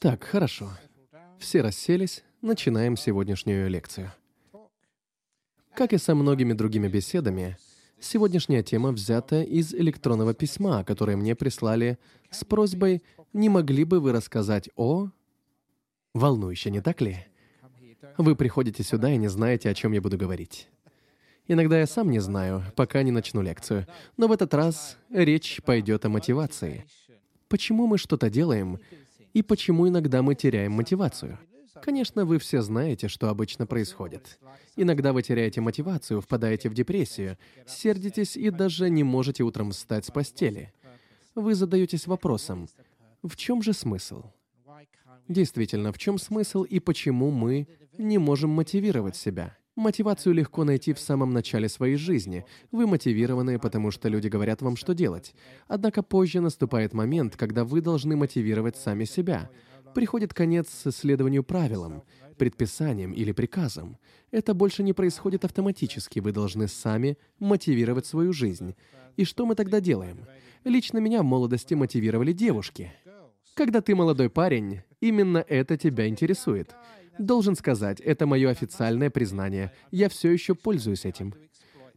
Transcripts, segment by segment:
Так, хорошо. Все расселись, начинаем сегодняшнюю лекцию. Как и со многими другими беседами, сегодняшняя тема взята из электронного письма, которое мне прислали с просьбой, не могли бы вы рассказать о... Волнующе, не так ли? Вы приходите сюда и не знаете, о чем я буду говорить. Иногда я сам не знаю, пока не начну лекцию. Но в этот раз речь пойдет о мотивации. Почему мы что-то делаем, и почему иногда мы теряем мотивацию? Конечно, вы все знаете, что обычно происходит. Иногда вы теряете мотивацию, впадаете в депрессию, сердитесь и даже не можете утром встать с постели. Вы задаетесь вопросом, в чем же смысл? Действительно, в чем смысл и почему мы не можем мотивировать себя? Мотивацию легко найти в самом начале своей жизни. Вы мотивированы, потому что люди говорят вам, что делать. Однако позже наступает момент, когда вы должны мотивировать сами себя — Приходит конец следованию правилам, предписаниям или приказам. Это больше не происходит автоматически, вы должны сами мотивировать свою жизнь. И что мы тогда делаем? Лично меня в молодости мотивировали девушки. Когда ты молодой парень, именно это тебя интересует. Должен сказать, это мое официальное признание. Я все еще пользуюсь этим.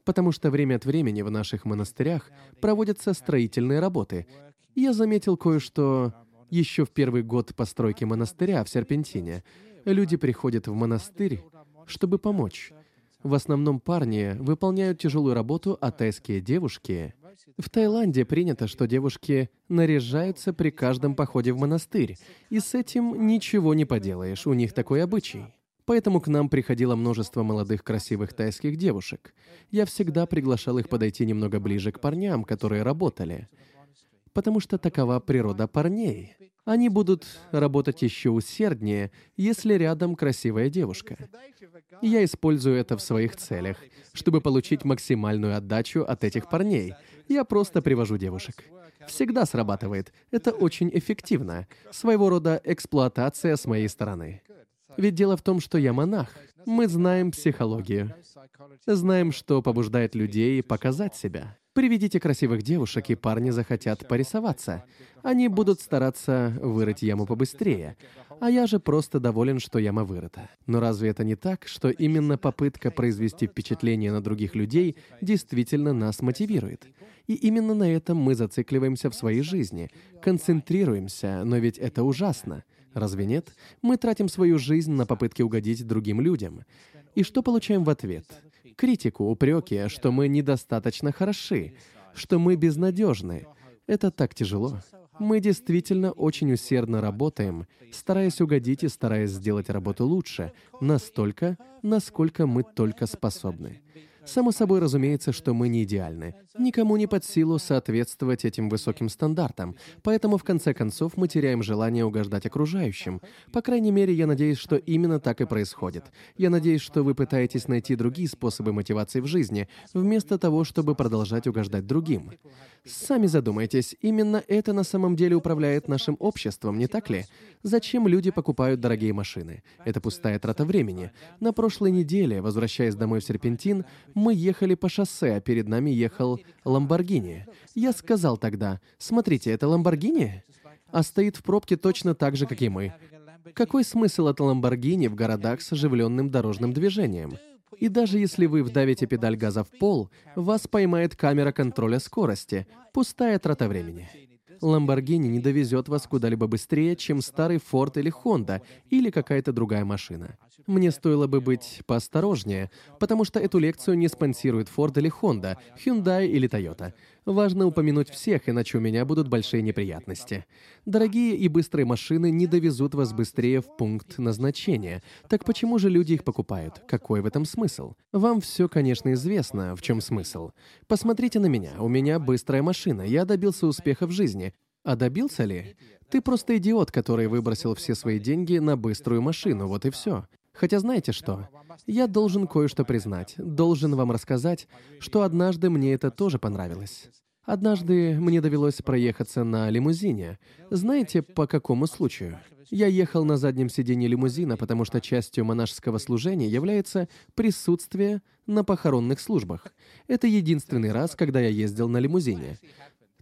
Потому что время от времени в наших монастырях проводятся строительные работы. Я заметил кое-что еще в первый год постройки монастыря в Серпентине люди приходят в монастырь, чтобы помочь. В основном парни выполняют тяжелую работу, а тайские девушки... В Таиланде принято, что девушки наряжаются при каждом походе в монастырь, и с этим ничего не поделаешь, у них такой обычай. Поэтому к нам приходило множество молодых красивых тайских девушек. Я всегда приглашал их подойти немного ближе к парням, которые работали потому что такова природа парней. Они будут работать еще усерднее, если рядом красивая девушка. Я использую это в своих целях, чтобы получить максимальную отдачу от этих парней. Я просто привожу девушек. Всегда срабатывает. Это очень эффективно. Своего рода эксплуатация с моей стороны. Ведь дело в том, что я монах. Мы знаем психологию. Знаем, что побуждает людей показать себя. Приведите красивых девушек, и парни захотят порисоваться. Они будут стараться вырыть яму побыстрее. А я же просто доволен, что яма вырыта. Но разве это не так, что именно попытка произвести впечатление на других людей действительно нас мотивирует? И именно на этом мы зацикливаемся в своей жизни, концентрируемся, но ведь это ужасно. Разве нет? Мы тратим свою жизнь на попытки угодить другим людям. И что получаем в ответ? Критику, упреки, что мы недостаточно хороши, что мы безнадежны. Это так тяжело. Мы действительно очень усердно работаем, стараясь угодить и стараясь сделать работу лучше, настолько, насколько мы только способны. Само собой разумеется, что мы не идеальны. Никому не под силу соответствовать этим высоким стандартам, поэтому в конце концов мы теряем желание угождать окружающим. По крайней мере, я надеюсь, что именно так и происходит. Я надеюсь, что вы пытаетесь найти другие способы мотивации в жизни, вместо того, чтобы продолжать угождать другим. Сами задумайтесь, именно это на самом деле управляет нашим обществом, не так ли? Зачем люди покупают дорогие машины? Это пустая трата времени. На прошлой неделе, возвращаясь домой в Серпентин, мы ехали по шоссе, а перед нами ехал Ламборгини. Я сказал тогда, смотрите, это Ламборгини? А стоит в пробке точно так же, как и мы. Какой смысл от Ламборгини в городах с оживленным дорожным движением? И даже если вы вдавите педаль газа в пол, вас поймает камера контроля скорости. Пустая трата времени. Ламборгини не довезет вас куда-либо быстрее, чем старый Форд или Honda, или какая-то другая машина. Мне стоило бы быть поосторожнее, потому что эту лекцию не спонсирует Ford или Honda, Hyundai или Toyota. Важно упомянуть всех, иначе у меня будут большие неприятности. Дорогие и быстрые машины не довезут вас быстрее в пункт назначения. Так почему же люди их покупают? Какой в этом смысл? Вам все, конечно, известно, в чем смысл. Посмотрите на меня. У меня быстрая машина. Я добился успеха в жизни. А добился ли? Ты просто идиот, который выбросил все свои деньги на быструю машину, вот и все. Хотя знаете что? Я должен кое-что признать, должен вам рассказать, что однажды мне это тоже понравилось. Однажды мне довелось проехаться на лимузине. Знаете, по какому случаю? Я ехал на заднем сиденье лимузина, потому что частью монашеского служения является присутствие на похоронных службах. Это единственный раз, когда я ездил на лимузине.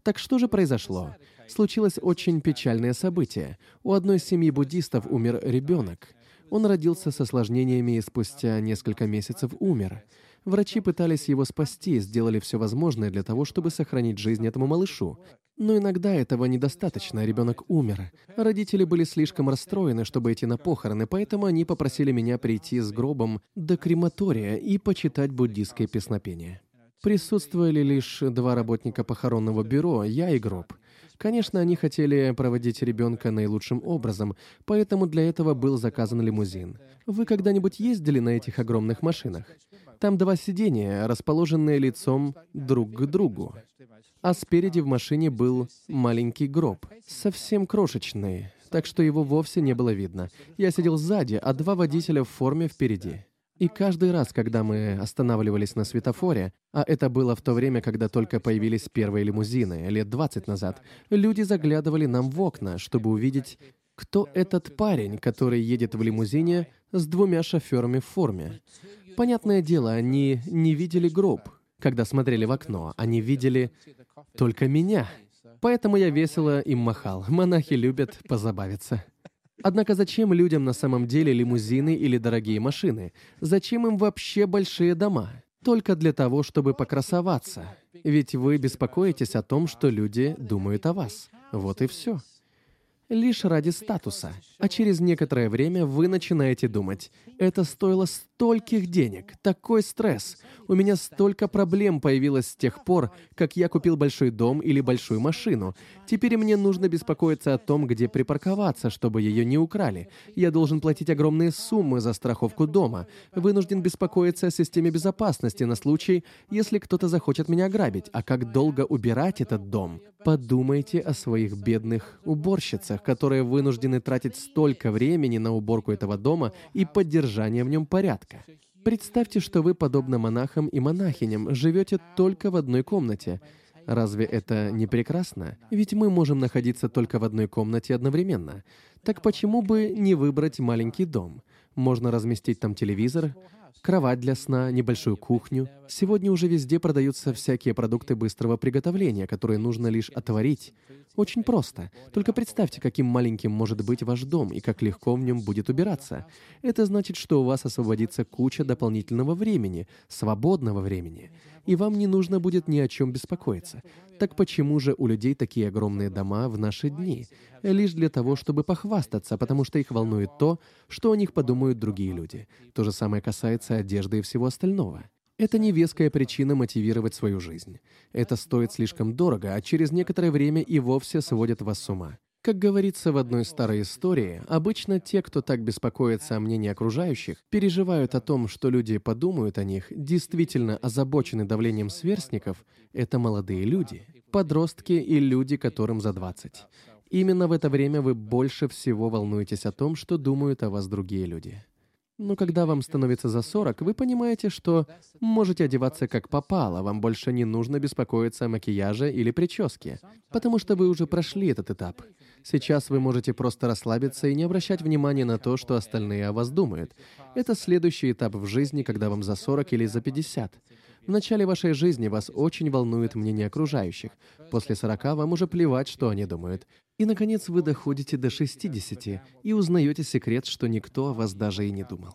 Так что же произошло? случилось очень печальное событие. У одной семьи буддистов умер ребенок. Он родился с осложнениями и спустя несколько месяцев умер. Врачи пытались его спасти, сделали все возможное для того, чтобы сохранить жизнь этому малышу. Но иногда этого недостаточно, ребенок умер. Родители были слишком расстроены, чтобы идти на похороны, поэтому они попросили меня прийти с гробом до крематория и почитать буддийское песнопение. Присутствовали лишь два работника похоронного бюро, я и гроб. Конечно, они хотели проводить ребенка наилучшим образом, поэтому для этого был заказан лимузин. Вы когда-нибудь ездили на этих огромных машинах? Там два сидения, расположенные лицом друг к другу. А спереди в машине был маленький гроб, совсем крошечный, так что его вовсе не было видно. Я сидел сзади, а два водителя в форме впереди. И каждый раз, когда мы останавливались на светофоре, а это было в то время, когда только появились первые лимузины, лет 20 назад, люди заглядывали нам в окна, чтобы увидеть, кто этот парень, который едет в лимузине с двумя шоферами в форме. Понятное дело, они не видели гроб, когда смотрели в окно, они видели только меня. Поэтому я весело им махал. Монахи любят позабавиться. Однако зачем людям на самом деле лимузины или дорогие машины? Зачем им вообще большие дома? Только для того, чтобы покрасоваться. Ведь вы беспокоитесь о том, что люди думают о вас. Вот и все лишь ради статуса. А через некоторое время вы начинаете думать, это стоило стольких денег, такой стресс. У меня столько проблем появилось с тех пор, как я купил большой дом или большую машину. Теперь мне нужно беспокоиться о том, где припарковаться, чтобы ее не украли. Я должен платить огромные суммы за страховку дома. Вынужден беспокоиться о системе безопасности на случай, если кто-то захочет меня ограбить. А как долго убирать этот дом? Подумайте о своих бедных уборщицах, которые вынуждены тратить столько времени на уборку этого дома и поддержание в нем порядка. Представьте, что вы, подобно монахам и монахиням, живете только в одной комнате. Разве это не прекрасно? Ведь мы можем находиться только в одной комнате одновременно. Так почему бы не выбрать маленький дом? Можно разместить там телевизор, кровать для сна, небольшую кухню. Сегодня уже везде продаются всякие продукты быстрого приготовления, которые нужно лишь отварить. Очень просто. Только представьте, каким маленьким может быть ваш дом и как легко в нем будет убираться. Это значит, что у вас освободится куча дополнительного времени, свободного времени, и вам не нужно будет ни о чем беспокоиться. Так почему же у людей такие огромные дома в наши дни? Лишь для того, чтобы похвастаться, потому что их волнует то, что о них подумают другие люди. То же самое касается одежды и всего остального. Это не веская причина мотивировать свою жизнь. Это стоит слишком дорого, а через некоторое время и вовсе сводит вас с ума. Как говорится в одной старой истории, обычно те, кто так беспокоится о мнении окружающих, переживают о том, что люди подумают о них, действительно озабочены давлением сверстников, это молодые люди, подростки и люди, которым за 20. Именно в это время вы больше всего волнуетесь о том, что думают о вас другие люди. Но когда вам становится за 40, вы понимаете, что можете одеваться как попало, вам больше не нужно беспокоиться о макияже или прическе, потому что вы уже прошли этот этап. Сейчас вы можете просто расслабиться и не обращать внимания на то, что остальные о вас думают. Это следующий этап в жизни, когда вам за 40 или за 50. В начале вашей жизни вас очень волнует мнение окружающих. После 40 вам уже плевать, что они думают. И, наконец, вы доходите до 60 и узнаете секрет, что никто о вас даже и не думал.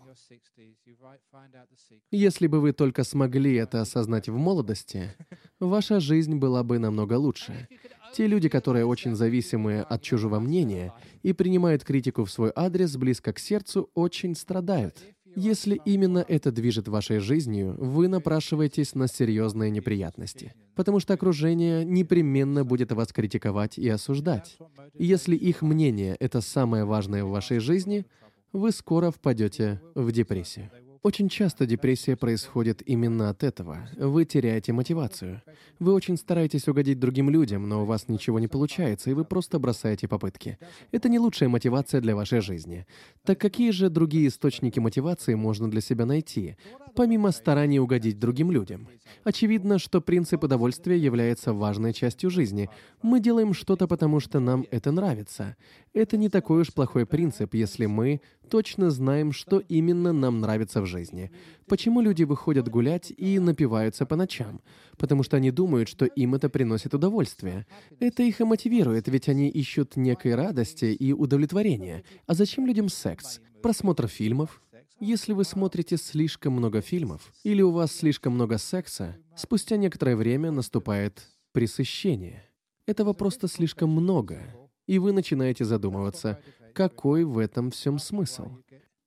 Если бы вы только смогли это осознать в молодости, ваша жизнь была бы намного лучше. Те люди, которые очень зависимы от чужого мнения и принимают критику в свой адрес близко к сердцу, очень страдают. Если именно это движет вашей жизнью, вы напрашиваетесь на серьезные неприятности, потому что окружение непременно будет вас критиковать и осуждать. Если их мнение — это самое важное в вашей жизни, вы скоро впадете в депрессию. Очень часто депрессия происходит именно от этого. Вы теряете мотивацию. Вы очень стараетесь угодить другим людям, но у вас ничего не получается, и вы просто бросаете попытки. Это не лучшая мотивация для вашей жизни. Так какие же другие источники мотивации можно для себя найти, помимо старания угодить другим людям? Очевидно, что принцип удовольствия является важной частью жизни. Мы делаем что-то, потому что нам это нравится. Это не такой уж плохой принцип, если мы точно знаем, что именно нам нравится в жизни. Почему люди выходят гулять и напиваются по ночам? Потому что они думают, что им это приносит удовольствие. Это их и мотивирует, ведь они ищут некой радости и удовлетворения. А зачем людям секс? Просмотр фильмов? Если вы смотрите слишком много фильмов или у вас слишком много секса, спустя некоторое время наступает пресыщение. Этого просто слишком много, и вы начинаете задумываться, какой в этом всем смысл.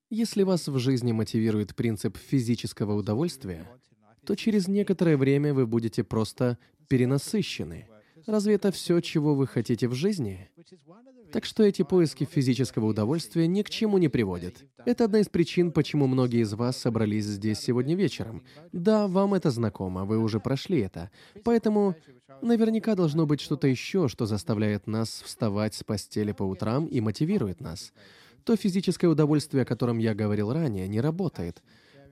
Если вас в жизни мотивирует принцип физического удовольствия, то через некоторое время вы будете просто перенасыщены. Разве это все, чего вы хотите в жизни? Так что эти поиски физического удовольствия ни к чему не приводят. Это одна из причин, почему многие из вас собрались здесь сегодня вечером. Да, вам это знакомо, вы уже прошли это. Поэтому наверняка должно быть что-то еще, что заставляет нас вставать с постели по утрам и мотивирует нас. То физическое удовольствие, о котором я говорил ранее, не работает.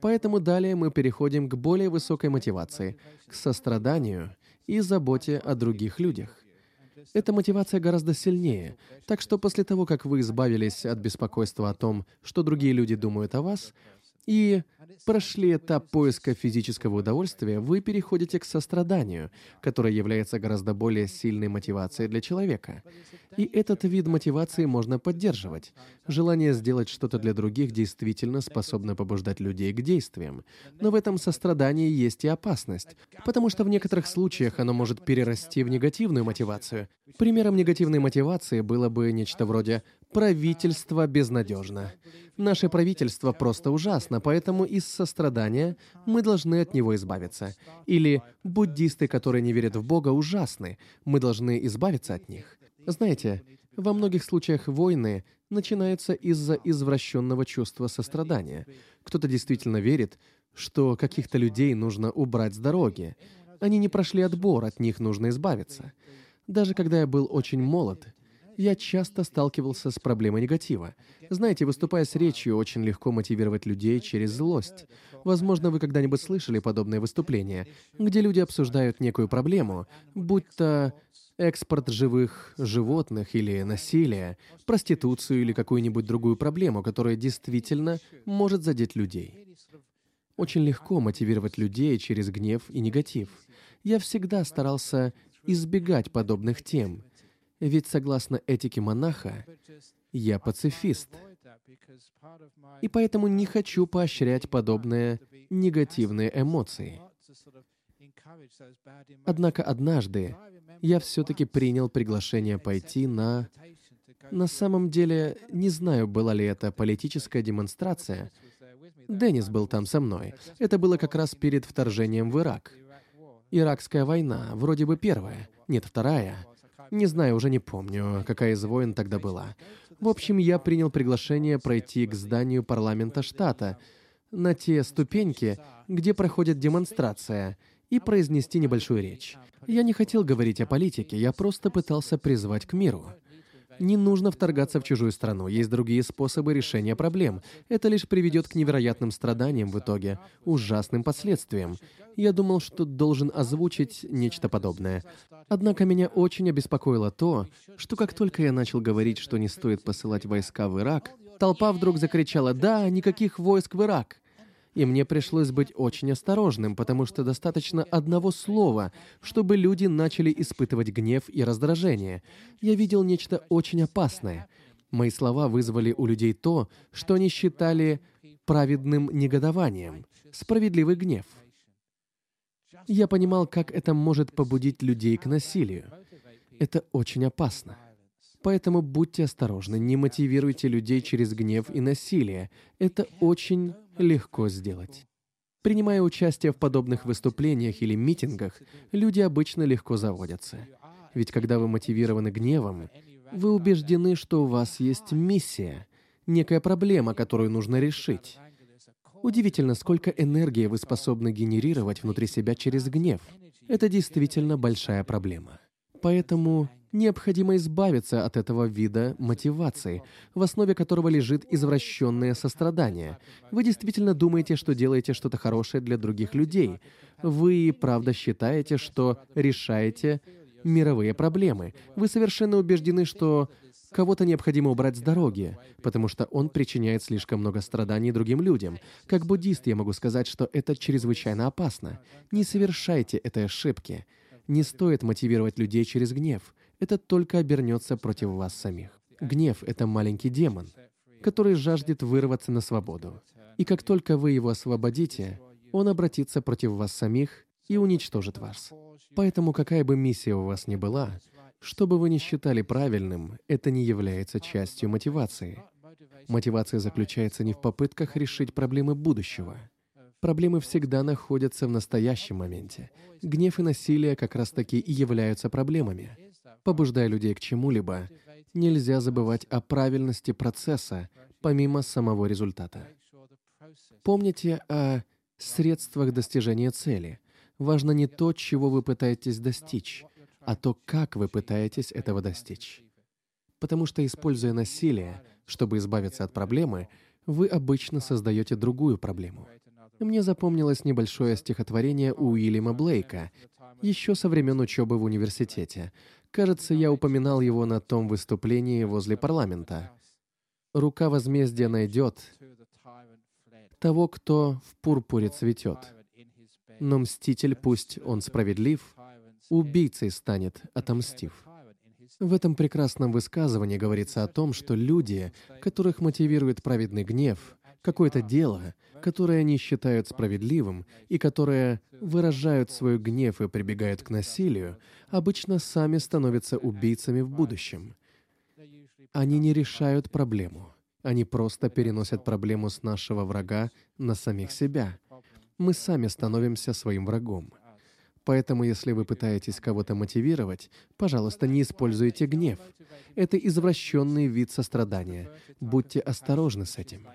Поэтому далее мы переходим к более высокой мотивации, к состраданию и заботе о других людях. Эта мотивация гораздо сильнее. Так что после того, как вы избавились от беспокойства о том, что другие люди думают о вас, и прошли этап поиска физического удовольствия, вы переходите к состраданию, которое является гораздо более сильной мотивацией для человека. И этот вид мотивации можно поддерживать. Желание сделать что-то для других действительно способно побуждать людей к действиям. Но в этом сострадании есть и опасность, потому что в некоторых случаях оно может перерасти в негативную мотивацию. Примером негативной мотивации было бы нечто вроде Правительство безнадежно. Наше правительство просто ужасно, поэтому из сострадания мы должны от него избавиться. Или буддисты, которые не верят в Бога, ужасны. Мы должны избавиться от них. Знаете, во многих случаях войны начинаются из-за извращенного чувства сострадания. Кто-то действительно верит, что каких-то людей нужно убрать с дороги. Они не прошли отбор, от них нужно избавиться. Даже когда я был очень молод, я часто сталкивался с проблемой негатива. Знаете, выступая с речью, очень легко мотивировать людей через злость. Возможно, вы когда-нибудь слышали подобные выступления, где люди обсуждают некую проблему, будь то экспорт живых животных или насилие, проституцию или какую-нибудь другую проблему, которая действительно может задеть людей. Очень легко мотивировать людей через гнев и негатив. Я всегда старался избегать подобных тем, ведь согласно этике монаха, я пацифист. И поэтому не хочу поощрять подобные негативные эмоции. Однако однажды я все-таки принял приглашение пойти на... На самом деле, не знаю, была ли это политическая демонстрация. Деннис был там со мной. Это было как раз перед вторжением в Ирак. Иракская война, вроде бы первая, нет, вторая. Не знаю, уже не помню, какая из войн тогда была. В общем, я принял приглашение пройти к зданию парламента штата, на те ступеньки, где проходит демонстрация, и произнести небольшую речь. Я не хотел говорить о политике, я просто пытался призвать к миру. Не нужно вторгаться в чужую страну, есть другие способы решения проблем. Это лишь приведет к невероятным страданиям в итоге, ужасным последствиям. Я думал, что должен озвучить нечто подобное. Однако меня очень обеспокоило то, что как только я начал говорить, что не стоит посылать войска в Ирак, толпа вдруг закричала «Да, никаких войск в Ирак!» И мне пришлось быть очень осторожным, потому что достаточно одного слова, чтобы люди начали испытывать гнев и раздражение. Я видел нечто очень опасное. Мои слова вызвали у людей то, что они считали праведным негодованием, справедливый гнев. Я понимал, как это может побудить людей к насилию. Это очень опасно. Поэтому будьте осторожны, не мотивируйте людей через гнев и насилие. Это очень легко сделать. Принимая участие в подобных выступлениях или митингах, люди обычно легко заводятся. Ведь когда вы мотивированы гневом, вы убеждены, что у вас есть миссия, некая проблема, которую нужно решить. Удивительно, сколько энергии вы способны генерировать внутри себя через гнев. Это действительно большая проблема. Поэтому необходимо избавиться от этого вида мотивации, в основе которого лежит извращенное сострадание. Вы действительно думаете, что делаете что-то хорошее для других людей. Вы правда считаете, что решаете мировые проблемы. Вы совершенно убеждены, что Кого-то необходимо убрать с дороги, потому что он причиняет слишком много страданий другим людям. Как буддист я могу сказать, что это чрезвычайно опасно. Не совершайте этой ошибки. Не стоит мотивировать людей через гнев. Это только обернется против вас самих. Гнев — это маленький демон, который жаждет вырваться на свободу. И как только вы его освободите, он обратится против вас самих и уничтожит вас. Поэтому какая бы миссия у вас ни была, что бы вы ни считали правильным, это не является частью мотивации. Мотивация заключается не в попытках решить проблемы будущего. Проблемы всегда находятся в настоящем моменте. Гнев и насилие как раз-таки и являются проблемами. Побуждая людей к чему-либо, нельзя забывать о правильности процесса, помимо самого результата. Помните о средствах достижения цели. Важно не то, чего вы пытаетесь достичь, а то, как вы пытаетесь этого достичь. Потому что, используя насилие, чтобы избавиться от проблемы, вы обычно создаете другую проблему. Мне запомнилось небольшое стихотворение Уильяма Блейка, еще со времен учебы в университете. Кажется, я упоминал его на том выступлении возле парламента. «Рука возмездия найдет того, кто в пурпуре цветет. Но мститель, пусть он справедлив, убийцей станет, отомстив». В этом прекрасном высказывании говорится о том, что люди, которых мотивирует праведный гнев, какое-то дело, которое они считают справедливым и которое выражают свой гнев и прибегают к насилию, обычно сами становятся убийцами в будущем. Они не решают проблему. Они просто переносят проблему с нашего врага на самих себя. Мы сами становимся своим врагом. Поэтому, если вы пытаетесь кого-то мотивировать, пожалуйста, не используйте гнев. Это извращенный вид сострадания. Будьте осторожны с этим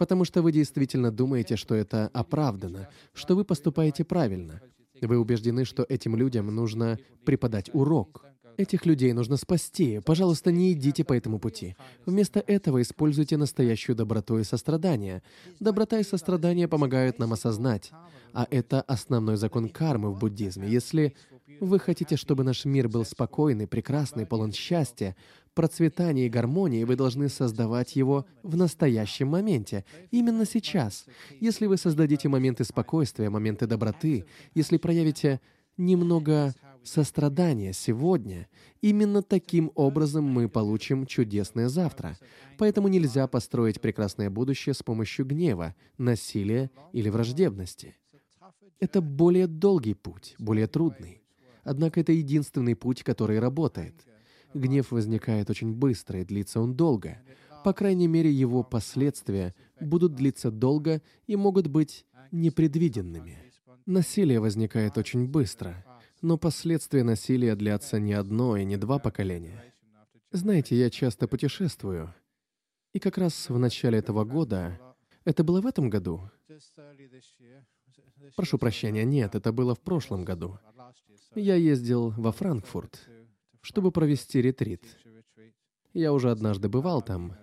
потому что вы действительно думаете, что это оправдано, что вы поступаете правильно. Вы убеждены, что этим людям нужно преподать урок. Этих людей нужно спасти. Пожалуйста, не идите по этому пути. Вместо этого используйте настоящую доброту и сострадание. Доброта и сострадание помогают нам осознать. А это основной закон кармы в буддизме. Если вы хотите, чтобы наш мир был спокойный, прекрасный, полон счастья, процветания и гармонии, вы должны создавать его в настоящем моменте, именно сейчас. Если вы создадите моменты спокойствия, моменты доброты, если проявите немного сострадания сегодня, именно таким образом мы получим чудесное завтра. Поэтому нельзя построить прекрасное будущее с помощью гнева, насилия или враждебности. Это более долгий путь, более трудный. Однако это единственный путь, который работает. Гнев возникает очень быстро и длится он долго. По крайней мере, его последствия будут длиться долго и могут быть непредвиденными. Насилие возникает очень быстро, но последствия насилия длятся не одно и не два поколения. Знаете, я часто путешествую, и как раз в начале этого года, это было в этом году? Прошу прощения, нет, это было в прошлом году. Я ездил во Франкфурт, чтобы провести ретрит. Я уже однажды бывал там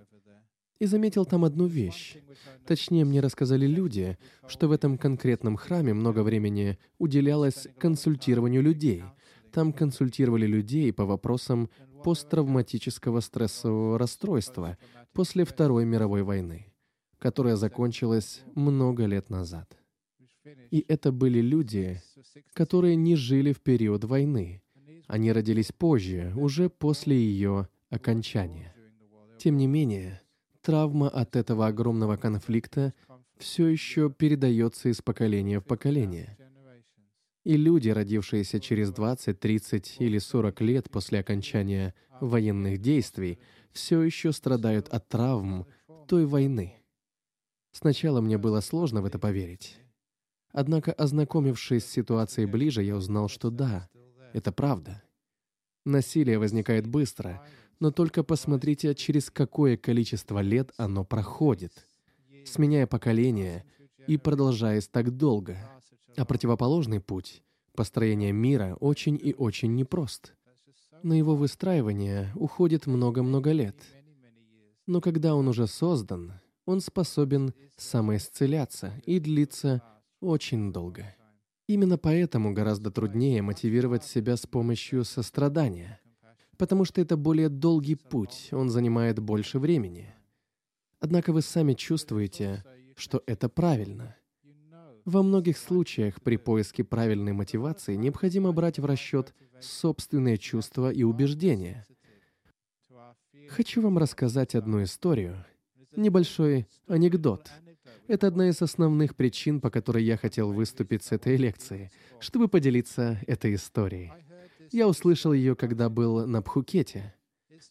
и заметил там одну вещь. Точнее, мне рассказали люди, что в этом конкретном храме много времени уделялось консультированию людей. Там консультировали людей по вопросам посттравматического стрессового расстройства после Второй мировой войны, которая закончилась много лет назад. И это были люди, которые не жили в период войны. Они родились позже, уже после ее окончания. Тем не менее, травма от этого огромного конфликта все еще передается из поколения в поколение. И люди, родившиеся через 20, 30 или 40 лет после окончания военных действий, все еще страдают от травм той войны. Сначала мне было сложно в это поверить. Однако, ознакомившись с ситуацией ближе, я узнал, что да, это правда. Насилие возникает быстро, но только посмотрите, через какое количество лет оно проходит, сменяя поколение и продолжаясь так долго. А противоположный путь построения мира очень и очень непрост. На его выстраивание уходит много-много лет. Но когда он уже создан, он способен самоисцеляться и длиться очень долго. Именно поэтому гораздо труднее мотивировать себя с помощью сострадания. потому что это более долгий путь, он занимает больше времени. Однако вы сами чувствуете, что это правильно. Во многих случаях при поиске правильной мотивации необходимо брать в расчет собственные чувства и убеждения. Хочу вам рассказать одну историю, небольшой анекдот. Это одна из основных причин, по которой я хотел выступить с этой лекцией, чтобы поделиться этой историей. Я услышал ее, когда был на Пхукете.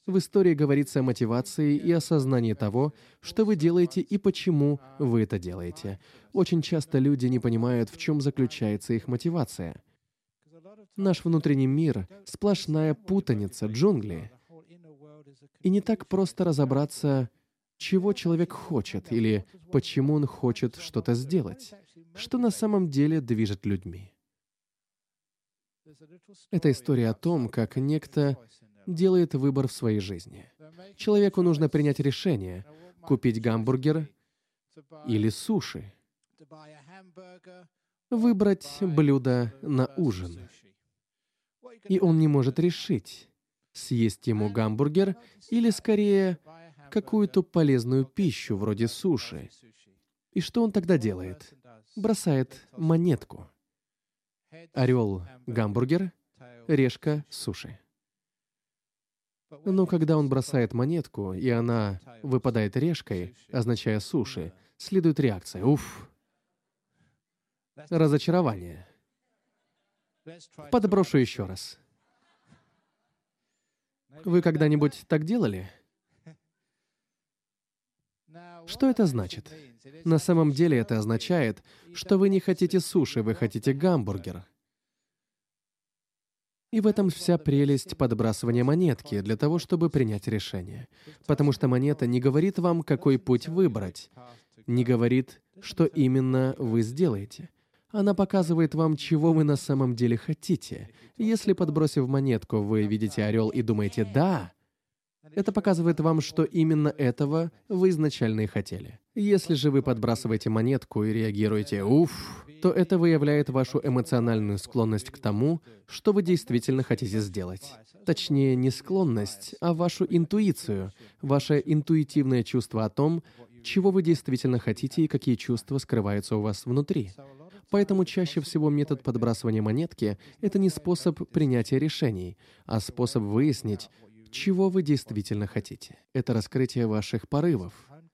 В истории говорится о мотивации и осознании того, что вы делаете и почему вы это делаете. Очень часто люди не понимают, в чем заключается их мотивация. Наш внутренний мир — сплошная путаница, джунгли. И не так просто разобраться, чего человек хочет или почему он хочет что-то сделать, что на самом деле движет людьми. Это история о том, как некто делает выбор в своей жизни. Человеку нужно принять решение — купить гамбургер или суши. Выбрать блюдо на ужин. И он не может решить, съесть ему гамбургер или, скорее, какую-то полезную пищу, вроде суши. И что он тогда делает? Бросает монетку. Орел — гамбургер, решка — суши. Но когда он бросает монетку, и она выпадает решкой, означая суши, следует реакция «Уф!» Разочарование. Подброшу еще раз. Вы когда-нибудь так делали? Что это значит? На самом деле это означает, что вы не хотите суши, вы хотите гамбургер. И в этом вся прелесть подбрасывания монетки для того, чтобы принять решение. Потому что монета не говорит вам, какой путь выбрать, не говорит, что именно вы сделаете. Она показывает вам, чего вы на самом деле хотите. Если, подбросив монетку, вы видите орел и думаете «да», это показывает вам, что именно этого вы изначально и хотели. Если же вы подбрасываете монетку и реагируете «уф», то это выявляет вашу эмоциональную склонность к тому, что вы действительно хотите сделать. Точнее, не склонность, а вашу интуицию, ваше интуитивное чувство о том, чего вы действительно хотите и какие чувства скрываются у вас внутри. Поэтому чаще всего метод подбрасывания монетки — это не способ принятия решений, а способ выяснить, чего вы действительно хотите. Это раскрытие ваших порывов,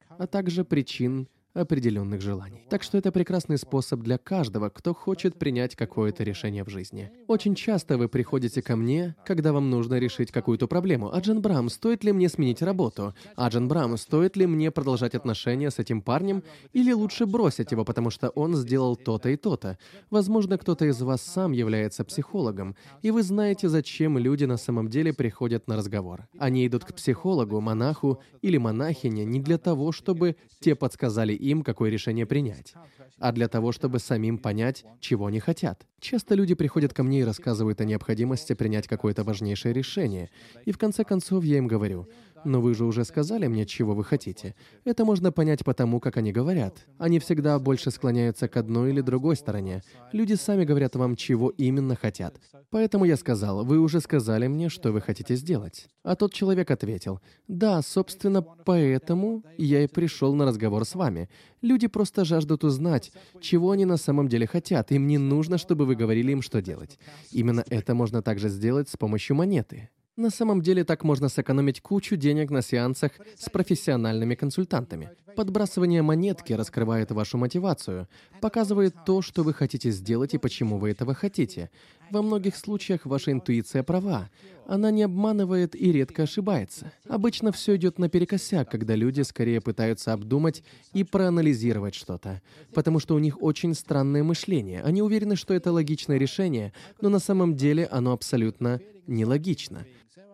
а также причин определенных желаний. Так что это прекрасный способ для каждого, кто хочет принять какое-то решение в жизни. Очень часто вы приходите ко мне, когда вам нужно решить какую-то проблему. Аджан Брам, стоит ли мне сменить работу? Аджан Брам, стоит ли мне продолжать отношения с этим парнем? Или лучше бросить его, потому что он сделал то-то и то-то? Возможно, кто-то из вас сам является психологом, и вы знаете, зачем люди на самом деле приходят на разговор. Они идут к психологу, монаху или монахине не для того, чтобы те подсказали им, какое решение принять, а для того, чтобы самим понять, чего они хотят. Часто люди приходят ко мне и рассказывают о необходимости принять какое-то важнейшее решение, и в конце концов я им говорю, но вы же уже сказали мне, чего вы хотите. Это можно понять по тому, как они говорят. Они всегда больше склоняются к одной или другой стороне. Люди сами говорят вам, чего именно хотят. Поэтому я сказал, вы уже сказали мне, что вы хотите сделать. А тот человек ответил, да, собственно, поэтому я и пришел на разговор с вами. Люди просто жаждут узнать, чего они на самом деле хотят. Им не нужно, чтобы вы говорили им, что делать. Именно это можно также сделать с помощью монеты. На самом деле так можно сэкономить кучу денег на сеансах с профессиональными консультантами. Подбрасывание монетки раскрывает вашу мотивацию, показывает то, что вы хотите сделать и почему вы этого хотите. Во многих случаях ваша интуиция права. Она не обманывает и редко ошибается. Обычно все идет наперекосяк, когда люди скорее пытаются обдумать и проанализировать что-то, потому что у них очень странное мышление. Они уверены, что это логичное решение, но на самом деле оно абсолютно нелогично.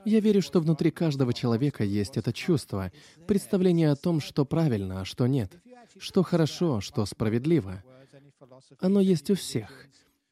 Я верю, что внутри каждого человека есть это чувство, представление о том, что правильно, а что нет, что хорошо, что справедливо. Оно есть у всех.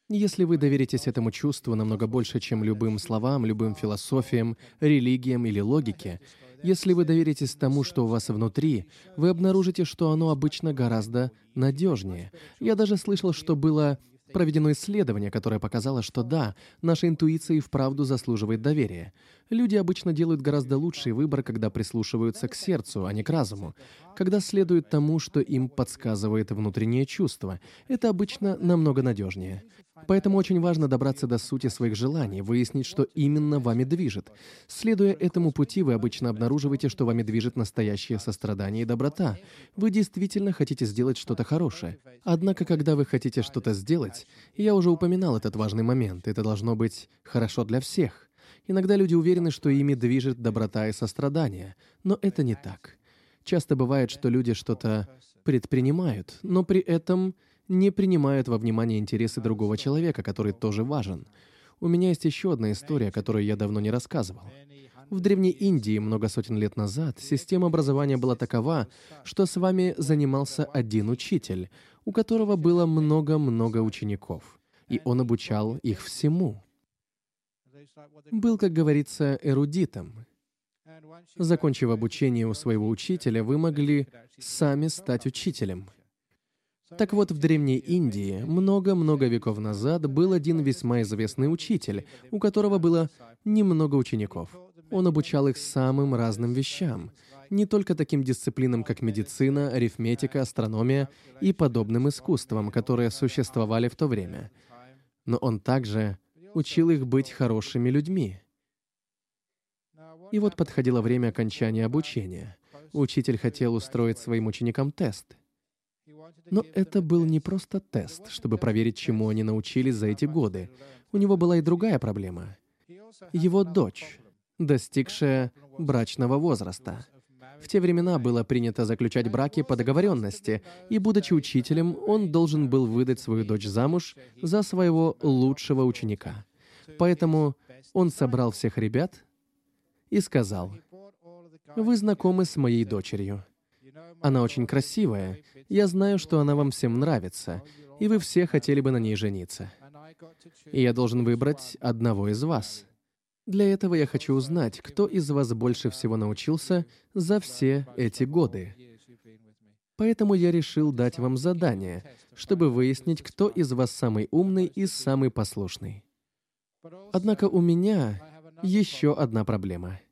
Если вы доверитесь этому чувству намного больше, чем любым словам, любым философиям, религиям или логике, если вы доверитесь тому, что у вас внутри, вы обнаружите, что оно обычно гораздо надежнее. Я даже слышал, что было Проведено исследование, которое показало, что да, наша интуиция и вправду заслуживает доверия. Люди обычно делают гораздо лучший выбор, когда прислушиваются к сердцу, а не к разуму. Когда следуют тому, что им подсказывает внутреннее чувство. Это обычно намного надежнее. Поэтому очень важно добраться до сути своих желаний, выяснить, что именно вами движет. Следуя этому пути, вы обычно обнаруживаете, что вами движет настоящее сострадание и доброта. Вы действительно хотите сделать что-то хорошее. Однако, когда вы хотите что-то сделать, я уже упоминал этот важный момент, это должно быть хорошо для всех. Иногда люди уверены, что ими движет доброта и сострадание, но это не так. Часто бывает, что люди что-то предпринимают, но при этом не принимают во внимание интересы другого человека, который тоже важен. У меня есть еще одна история, которую я давно не рассказывал. В Древней Индии много сотен лет назад система образования была такова, что с вами занимался один учитель, у которого было много-много учеников, и он обучал их всему. Был, как говорится, эрудитом. Закончив обучение у своего учителя, вы могли сами стать учителем. Так вот, в Древней Индии много-много веков назад был один весьма известный учитель, у которого было немного учеников. Он обучал их самым разным вещам, не только таким дисциплинам, как медицина, арифметика, астрономия и подобным искусствам, которые существовали в то время. Но он также учил их быть хорошими людьми. И вот подходило время окончания обучения. Учитель хотел устроить своим ученикам тест — но это был не просто тест, чтобы проверить, чему они научились за эти годы. У него была и другая проблема. Его дочь, достигшая брачного возраста. В те времена было принято заключать браки по договоренности, и, будучи учителем, он должен был выдать свою дочь замуж за своего лучшего ученика. Поэтому он собрал всех ребят и сказал, «Вы знакомы с моей дочерью. Она очень красивая. Я знаю, что она вам всем нравится, и вы все хотели бы на ней жениться. И я должен выбрать одного из вас. Для этого я хочу узнать, кто из вас больше всего научился за все эти годы. Поэтому я решил дать вам задание, чтобы выяснить, кто из вас самый умный и самый послушный. Однако у меня еще одна проблема —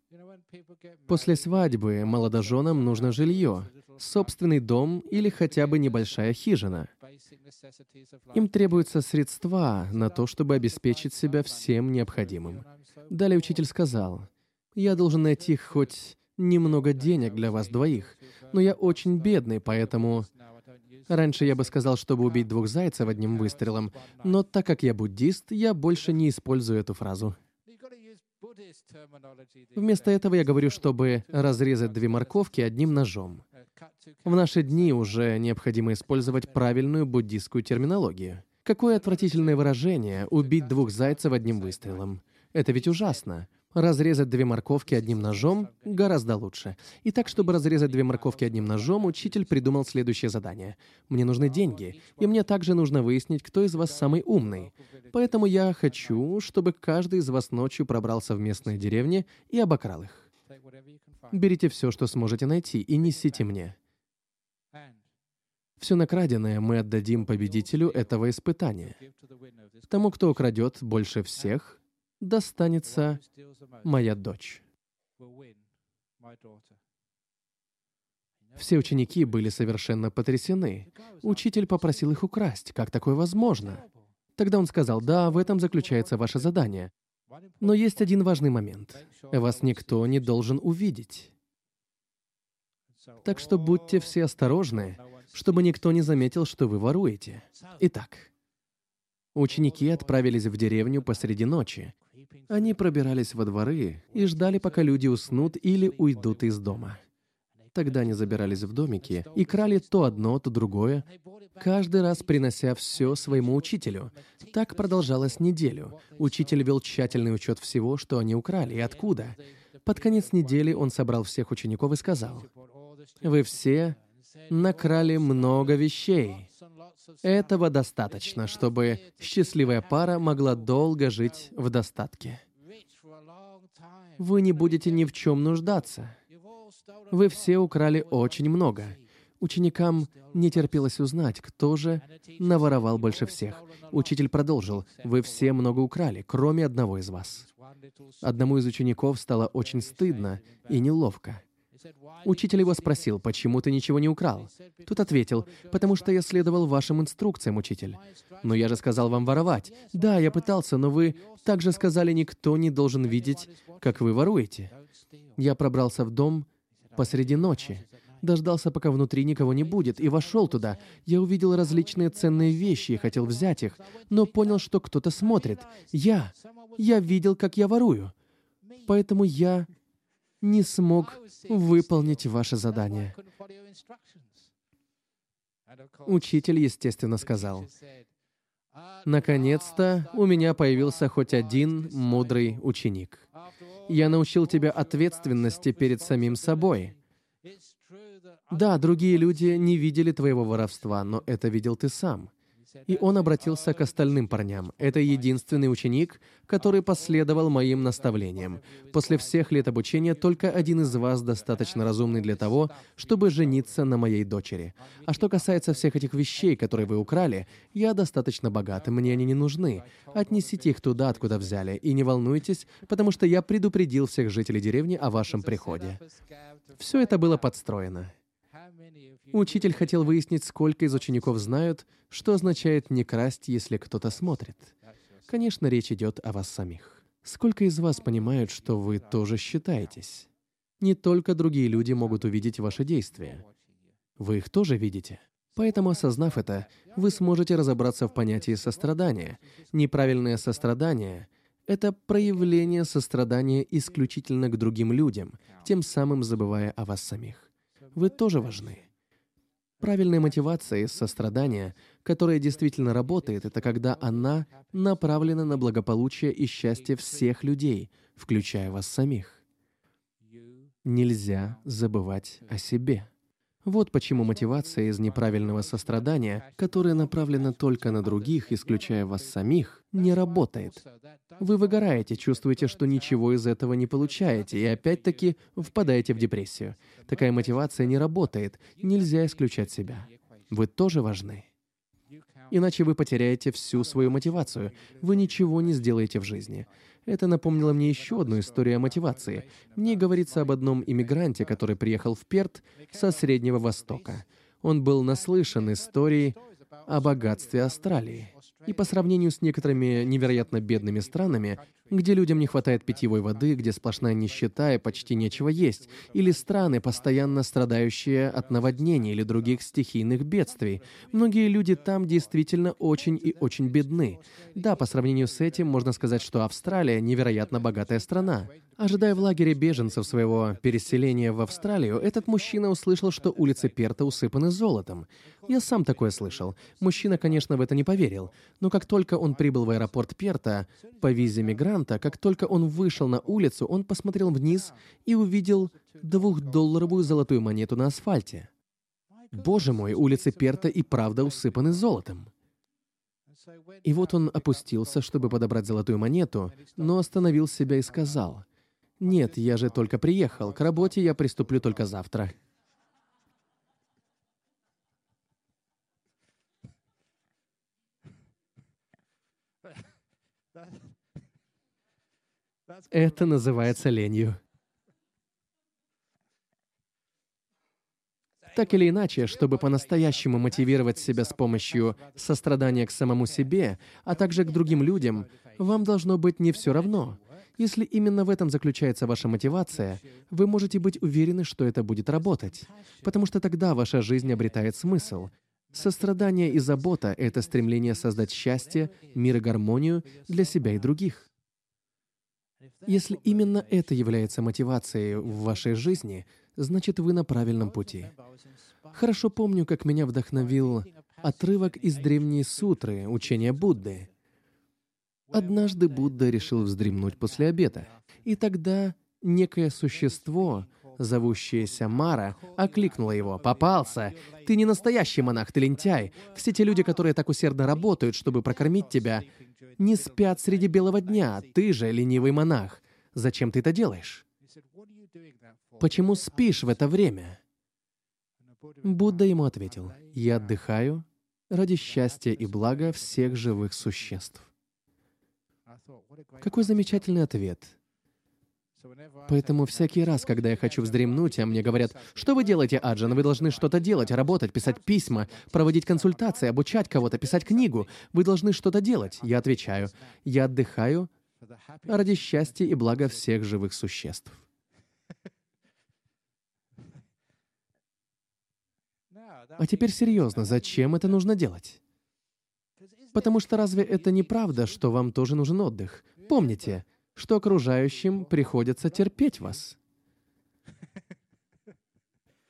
После свадьбы молодоженам нужно жилье, собственный дом или хотя бы небольшая хижина. Им требуются средства на то, чтобы обеспечить себя всем необходимым. Далее учитель сказал, «Я должен найти хоть немного денег для вас двоих, но я очень бедный, поэтому...» Раньше я бы сказал, чтобы убить двух зайцев одним выстрелом, но так как я буддист, я больше не использую эту фразу. Вместо этого я говорю, чтобы разрезать две морковки одним ножом. В наши дни уже необходимо использовать правильную буддистскую терминологию. Какое отвратительное выражение — убить двух зайцев одним выстрелом. Это ведь ужасно. Разрезать две морковки одним ножом гораздо лучше. И так, чтобы разрезать две морковки одним ножом, учитель придумал следующее задание. Мне нужны деньги, и мне также нужно выяснить, кто из вас самый умный. Поэтому я хочу, чтобы каждый из вас ночью пробрался в местные деревни и обокрал их. Берите все, что сможете найти, и несите мне. Все накраденное мы отдадим победителю этого испытания. Тому, кто украдет больше всех, достанется моя дочь. Все ученики были совершенно потрясены. Учитель попросил их украсть. Как такое возможно? Тогда он сказал, да, в этом заключается ваше задание. Но есть один важный момент. Вас никто не должен увидеть. Так что будьте все осторожны, чтобы никто не заметил, что вы воруете. Итак, ученики отправились в деревню посреди ночи они пробирались во дворы и ждали, пока люди уснут или уйдут из дома. Тогда они забирались в домики и крали то одно, то другое, каждый раз принося все своему учителю. Так продолжалось неделю. Учитель вел тщательный учет всего, что они украли и откуда. Под конец недели он собрал всех учеников и сказал, «Вы все накрали много вещей. Этого достаточно, чтобы счастливая пара могла долго жить в достатке. Вы не будете ни в чем нуждаться. Вы все украли очень много. Ученикам не терпелось узнать, кто же наворовал больше всех. Учитель продолжил, «Вы все много украли, кроме одного из вас». Одному из учеников стало очень стыдно и неловко. Учитель его спросил, «Почему ты ничего не украл?» Тот ответил, «Потому что я следовал вашим инструкциям, учитель». «Но я же сказал вам воровать». «Да, я пытался, но вы также сказали, никто не должен видеть, как вы воруете». Я пробрался в дом посреди ночи, дождался, пока внутри никого не будет, и вошел туда. Я увидел различные ценные вещи и хотел взять их, но понял, что кто-то смотрит. Я. Я видел, как я ворую. Поэтому я не смог выполнить ваше задание. Учитель, естественно, сказал, «Наконец-то у меня появился хоть один мудрый ученик. Я научил тебя ответственности перед самим собой. Да, другие люди не видели твоего воровства, но это видел ты сам. И он обратился к остальным парням. Это единственный ученик, который последовал моим наставлениям. После всех лет обучения только один из вас достаточно разумный для того, чтобы жениться на моей дочери. А что касается всех этих вещей, которые вы украли, я достаточно богат, мне они не нужны. Отнесите их туда, откуда взяли, и не волнуйтесь, потому что я предупредил всех жителей деревни о вашем приходе. Все это было подстроено. Учитель хотел выяснить, сколько из учеников знают, что означает «не красть, если кто-то смотрит». Конечно, речь идет о вас самих. Сколько из вас понимают, что вы тоже считаетесь? Не только другие люди могут увидеть ваши действия. Вы их тоже видите. Поэтому, осознав это, вы сможете разобраться в понятии сострадания. Неправильное сострадание — это проявление сострадания исключительно к другим людям, тем самым забывая о вас самих. Вы тоже важны. Правильная мотивация из сострадания, которая действительно работает, это когда она направлена на благополучие и счастье всех людей, включая вас самих. Нельзя забывать о себе. Вот почему мотивация из неправильного сострадания, которая направлена только на других, исключая вас самих, не работает. Вы выгораете, чувствуете, что ничего из этого не получаете, и опять-таки впадаете в депрессию. Такая мотивация не работает, нельзя исключать себя. Вы тоже важны. Иначе вы потеряете всю свою мотивацию, вы ничего не сделаете в жизни. Это напомнило мне еще одну историю о мотивации. Мне говорится об одном иммигранте, который приехал в Перт со Среднего Востока. Он был наслышан историей о богатстве Австралии. И по сравнению с некоторыми невероятно бедными странами, где людям не хватает питьевой воды, где сплошная нищета и почти нечего есть, или страны, постоянно страдающие от наводнений или других стихийных бедствий. Многие люди там действительно очень и очень бедны. Да, по сравнению с этим можно сказать, что Австралия невероятно богатая страна. Ожидая в лагере беженцев своего переселения в Австралию, этот мужчина услышал, что улицы Перта усыпаны золотом. Я сам такое слышал. Мужчина, конечно, в это не поверил. Но как только он прибыл в аэропорт Перта по визе мигранта, как только он вышел на улицу, он посмотрел вниз и увидел двухдолларовую золотую монету на асфальте. Боже мой, улицы Перта и правда усыпаны золотом. И вот он опустился, чтобы подобрать золотую монету, но остановил себя и сказал — нет, я же только приехал. К работе я приступлю только завтра. Это называется ленью. Так или иначе, чтобы по-настоящему мотивировать себя с помощью сострадания к самому себе, а также к другим людям, вам должно быть не все равно. Если именно в этом заключается ваша мотивация, вы можете быть уверены, что это будет работать, потому что тогда ваша жизнь обретает смысл. Сострадание и забота — это стремление создать счастье, мир и гармонию для себя и других. Если именно это является мотивацией в вашей жизни, значит, вы на правильном пути. Хорошо помню, как меня вдохновил отрывок из древней сутры, учения Будды — Однажды Будда решил вздремнуть после обеда, и тогда некое существо, зовущееся Мара, окликнуло его. «Попался! Ты не настоящий монах, ты лентяй! Все те люди, которые так усердно работают, чтобы прокормить тебя, не спят среди белого дня, ты же ленивый монах. Зачем ты это делаешь? Почему спишь в это время?» Будда ему ответил, «Я отдыхаю ради счастья и блага всех живых существ». Какой замечательный ответ. Поэтому всякий раз, когда я хочу вздремнуть, а мне говорят, что вы делаете, Аджан, вы должны что-то делать, работать, писать письма, проводить консультации, обучать кого-то, писать книгу, вы должны что-то делать. Я отвечаю, я отдыхаю ради счастья и блага всех живых существ. А теперь серьезно, зачем это нужно делать? Потому что разве это не правда, что вам тоже нужен отдых? Помните, что окружающим приходится терпеть вас.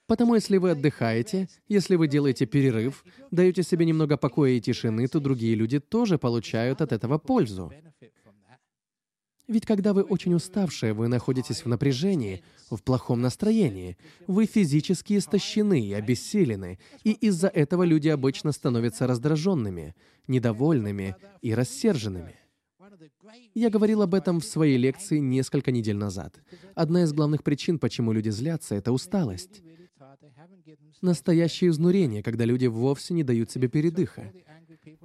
Потому если вы отдыхаете, если вы делаете перерыв, даете себе немного покоя и тишины, то другие люди тоже получают от этого пользу. Ведь когда вы очень уставшие, вы находитесь в напряжении, в плохом настроении, вы физически истощены и обессилены, и из-за этого люди обычно становятся раздраженными, недовольными и рассерженными. Я говорил об этом в своей лекции несколько недель назад. Одна из главных причин, почему люди злятся, — это усталость. Настоящее изнурение, когда люди вовсе не дают себе передыха.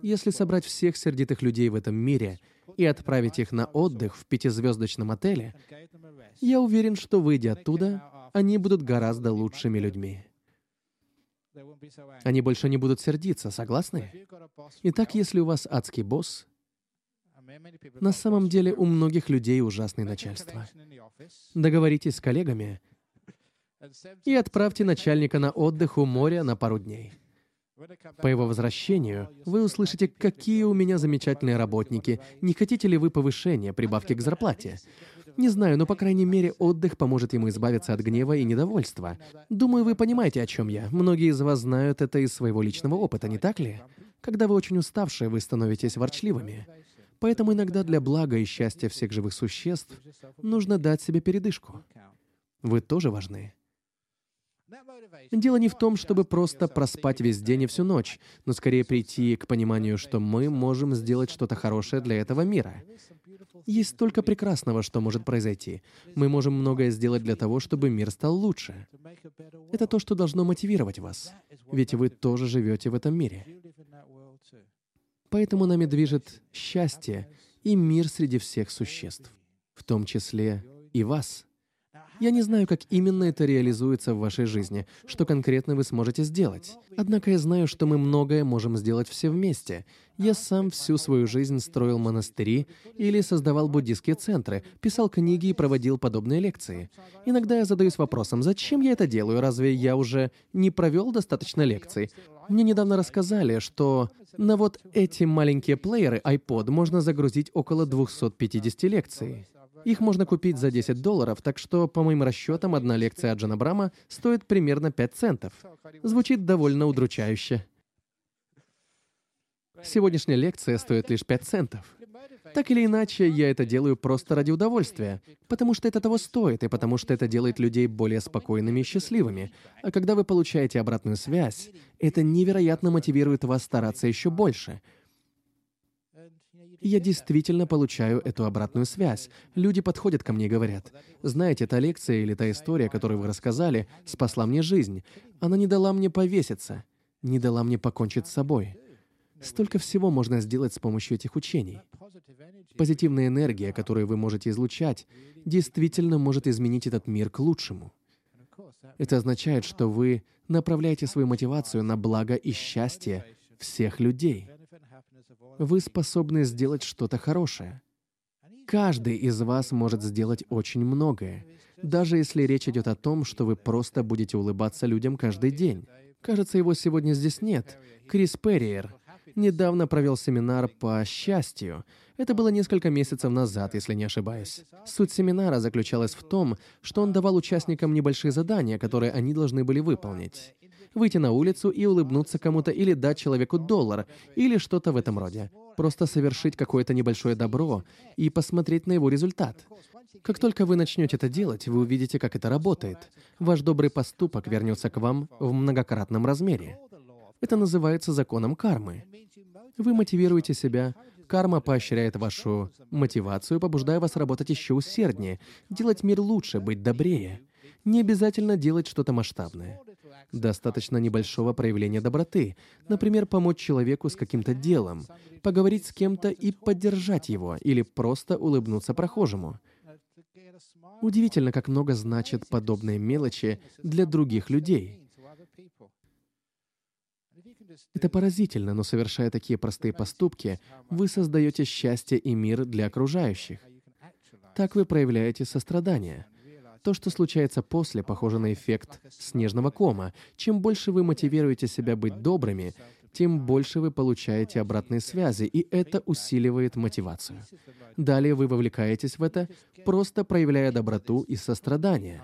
Если собрать всех сердитых людей в этом мире и отправить их на отдых в пятизвездочном отеле, я уверен, что, выйдя оттуда, они будут гораздо лучшими людьми. Они больше не будут сердиться, согласны? Итак, если у вас адский босс, на самом деле у многих людей ужасное начальство. Договоритесь с коллегами и отправьте начальника на отдых у моря на пару дней. По его возвращению вы услышите, какие у меня замечательные работники, не хотите ли вы повышения, прибавки к зарплате. Не знаю, но, по крайней мере, отдых поможет ему избавиться от гнева и недовольства. Думаю, вы понимаете, о чем я. Многие из вас знают это из своего личного опыта, не так ли? Когда вы очень уставшие, вы становитесь ворчливыми. Поэтому иногда для блага и счастья всех живых существ нужно дать себе передышку. Вы тоже важны. Дело не в том, чтобы просто проспать весь день и всю ночь, но скорее прийти к пониманию, что мы можем сделать что-то хорошее для этого мира. Есть столько прекрасного, что может произойти. Мы можем многое сделать для того, чтобы мир стал лучше. Это то, что должно мотивировать вас, ведь вы тоже живете в этом мире. Поэтому нами движет счастье и мир среди всех существ, в том числе и вас. Я не знаю, как именно это реализуется в вашей жизни, что конкретно вы сможете сделать. Однако я знаю, что мы многое можем сделать все вместе. Я сам всю свою жизнь строил монастыри или создавал буддийские центры, писал книги и проводил подобные лекции. Иногда я задаюсь вопросом, зачем я это делаю, разве я уже не провел достаточно лекций? Мне недавно рассказали, что на вот эти маленькие плееры iPod можно загрузить около 250 лекций. Их можно купить за 10 долларов, так что, по моим расчетам, одна лекция Аджана Брама стоит примерно 5 центов. Звучит довольно удручающе. Сегодняшняя лекция стоит лишь 5 центов. Так или иначе, я это делаю просто ради удовольствия, потому что это того стоит, и потому что это делает людей более спокойными и счастливыми. А когда вы получаете обратную связь, это невероятно мотивирует вас стараться еще больше. Я действительно получаю эту обратную связь. Люди подходят ко мне и говорят, «Знаете, та лекция или та история, которую вы рассказали, спасла мне жизнь. Она не дала мне повеситься, не дала мне покончить с собой». Столько всего можно сделать с помощью этих учений. Позитивная энергия, которую вы можете излучать, действительно может изменить этот мир к лучшему. Это означает, что вы направляете свою мотивацию на благо и счастье всех людей. Вы способны сделать что-то хорошее. Каждый из вас может сделать очень многое, даже если речь идет о том, что вы просто будете улыбаться людям каждый день. Кажется, его сегодня здесь нет. Крис Перриер, недавно провел семинар по счастью. Это было несколько месяцев назад, если не ошибаюсь. Суть семинара заключалась в том, что он давал участникам небольшие задания, которые они должны были выполнить. Выйти на улицу и улыбнуться кому-то или дать человеку доллар, или что-то в этом роде. Просто совершить какое-то небольшое добро и посмотреть на его результат. Как только вы начнете это делать, вы увидите, как это работает. Ваш добрый поступок вернется к вам в многократном размере. Это называется законом кармы. Вы мотивируете себя, карма поощряет вашу мотивацию, побуждая вас работать еще усерднее, делать мир лучше, быть добрее. Не обязательно делать что-то масштабное. Достаточно небольшого проявления доброты. Например, помочь человеку с каким-то делом, поговорить с кем-то и поддержать его, или просто улыбнуться прохожему. Удивительно, как много значат подобные мелочи для других людей. Это поразительно, но совершая такие простые поступки, вы создаете счастье и мир для окружающих. Так вы проявляете сострадание. То, что случается после, похоже на эффект снежного кома. Чем больше вы мотивируете себя быть добрыми, тем больше вы получаете обратные связи, и это усиливает мотивацию. Далее вы вовлекаетесь в это, просто проявляя доброту и сострадание.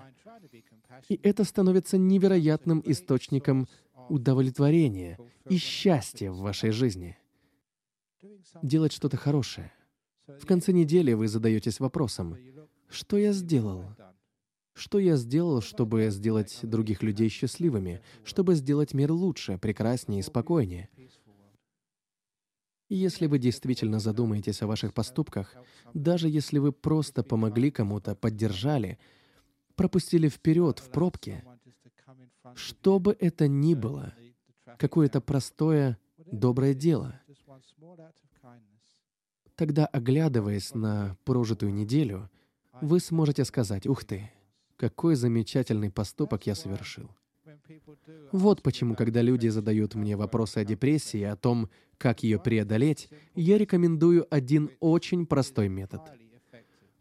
И это становится невероятным источником удовлетворения и счастья в вашей жизни. Делать что-то хорошее. В конце недели вы задаетесь вопросом, что я сделал? Что я сделал, чтобы сделать других людей счастливыми, чтобы сделать мир лучше, прекраснее и спокойнее? Если вы действительно задумаетесь о ваших поступках, даже если вы просто помогли кому-то, поддержали, пропустили вперед в пробке, что бы это ни было, какое-то простое, доброе дело, тогда, оглядываясь на прожитую неделю, вы сможете сказать «Ух ты!» Какой замечательный поступок я совершил. Вот почему, когда люди задают мне вопросы о депрессии, о том, как ее преодолеть, я рекомендую один очень простой метод.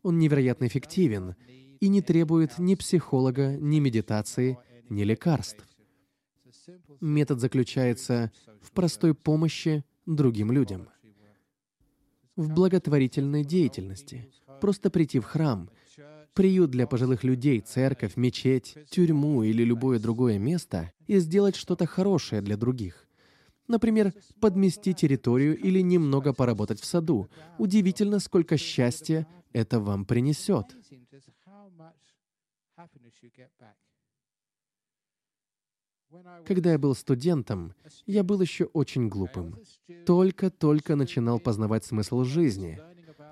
Он невероятно эффективен и не требует ни психолога, ни медитации, ни лекарств. Метод заключается в простой помощи другим людям, в благотворительной деятельности. Просто прийти в храм — приют для пожилых людей, церковь, мечеть, тюрьму или любое другое место и сделать что-то хорошее для других. Например, подмести территорию или немного поработать в саду. Удивительно, сколько счастья это вам принесет. Когда я был студентом, я был еще очень глупым. Только-только начинал познавать смысл жизни,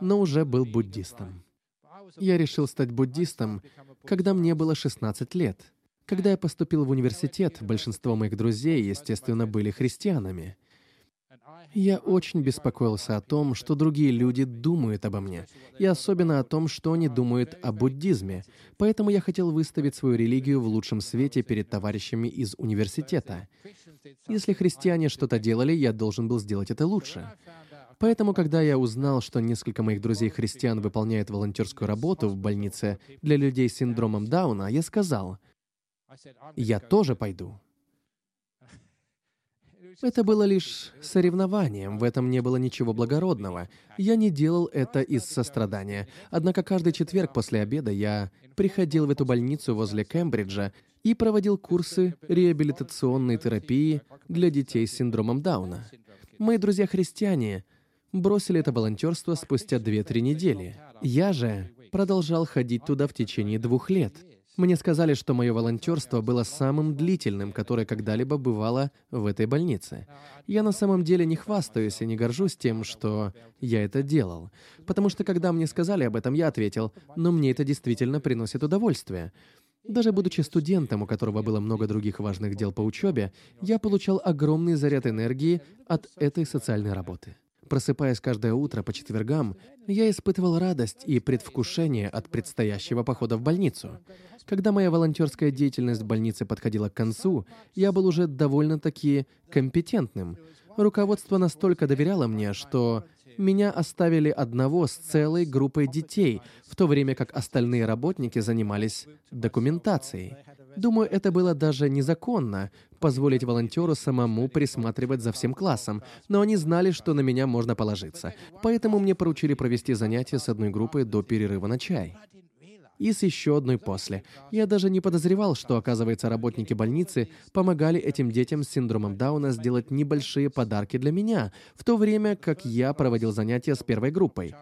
но уже был буддистом. Я решил стать буддистом, когда мне было 16 лет. Когда я поступил в университет, большинство моих друзей, естественно, были христианами. Я очень беспокоился о том, что другие люди думают обо мне, и особенно о том, что они думают о буддизме. Поэтому я хотел выставить свою религию в лучшем свете перед товарищами из университета. Если христиане что-то делали, я должен был сделать это лучше. Поэтому, когда я узнал, что несколько моих друзей-христиан выполняют волонтерскую работу в больнице для людей с синдромом Дауна, я сказал, «Я тоже пойду». Это было лишь соревнованием, в этом не было ничего благородного. Я не делал это из сострадания. Однако каждый четверг после обеда я приходил в эту больницу возле Кембриджа и проводил курсы реабилитационной терапии для детей с синдромом Дауна. Мои друзья-христиане бросили это волонтерство спустя 2-3 недели. Я же продолжал ходить туда в течение двух лет. Мне сказали, что мое волонтерство было самым длительным, которое когда-либо бывало в этой больнице. Я на самом деле не хвастаюсь и не горжусь тем, что я это делал. Потому что когда мне сказали об этом, я ответил, но мне это действительно приносит удовольствие. Даже будучи студентом, у которого было много других важных дел по учебе, я получал огромный заряд энергии от этой социальной работы. Просыпаясь каждое утро по четвергам, я испытывал радость и предвкушение от предстоящего похода в больницу. Когда моя волонтерская деятельность в больнице подходила к концу, я был уже довольно-таки компетентным. Руководство настолько доверяло мне, что меня оставили одного с целой группой детей, в то время как остальные работники занимались документацией. Думаю, это было даже незаконно позволить волонтеру самому присматривать за всем классом, но они знали, что на меня можно положиться. Поэтому мне поручили провести занятия с одной группой до перерыва на чай и с еще одной после. Я даже не подозревал, что, оказывается, работники больницы помогали этим детям с синдромом Дауна сделать небольшие подарки для меня, в то время как я проводил занятия с первой группой.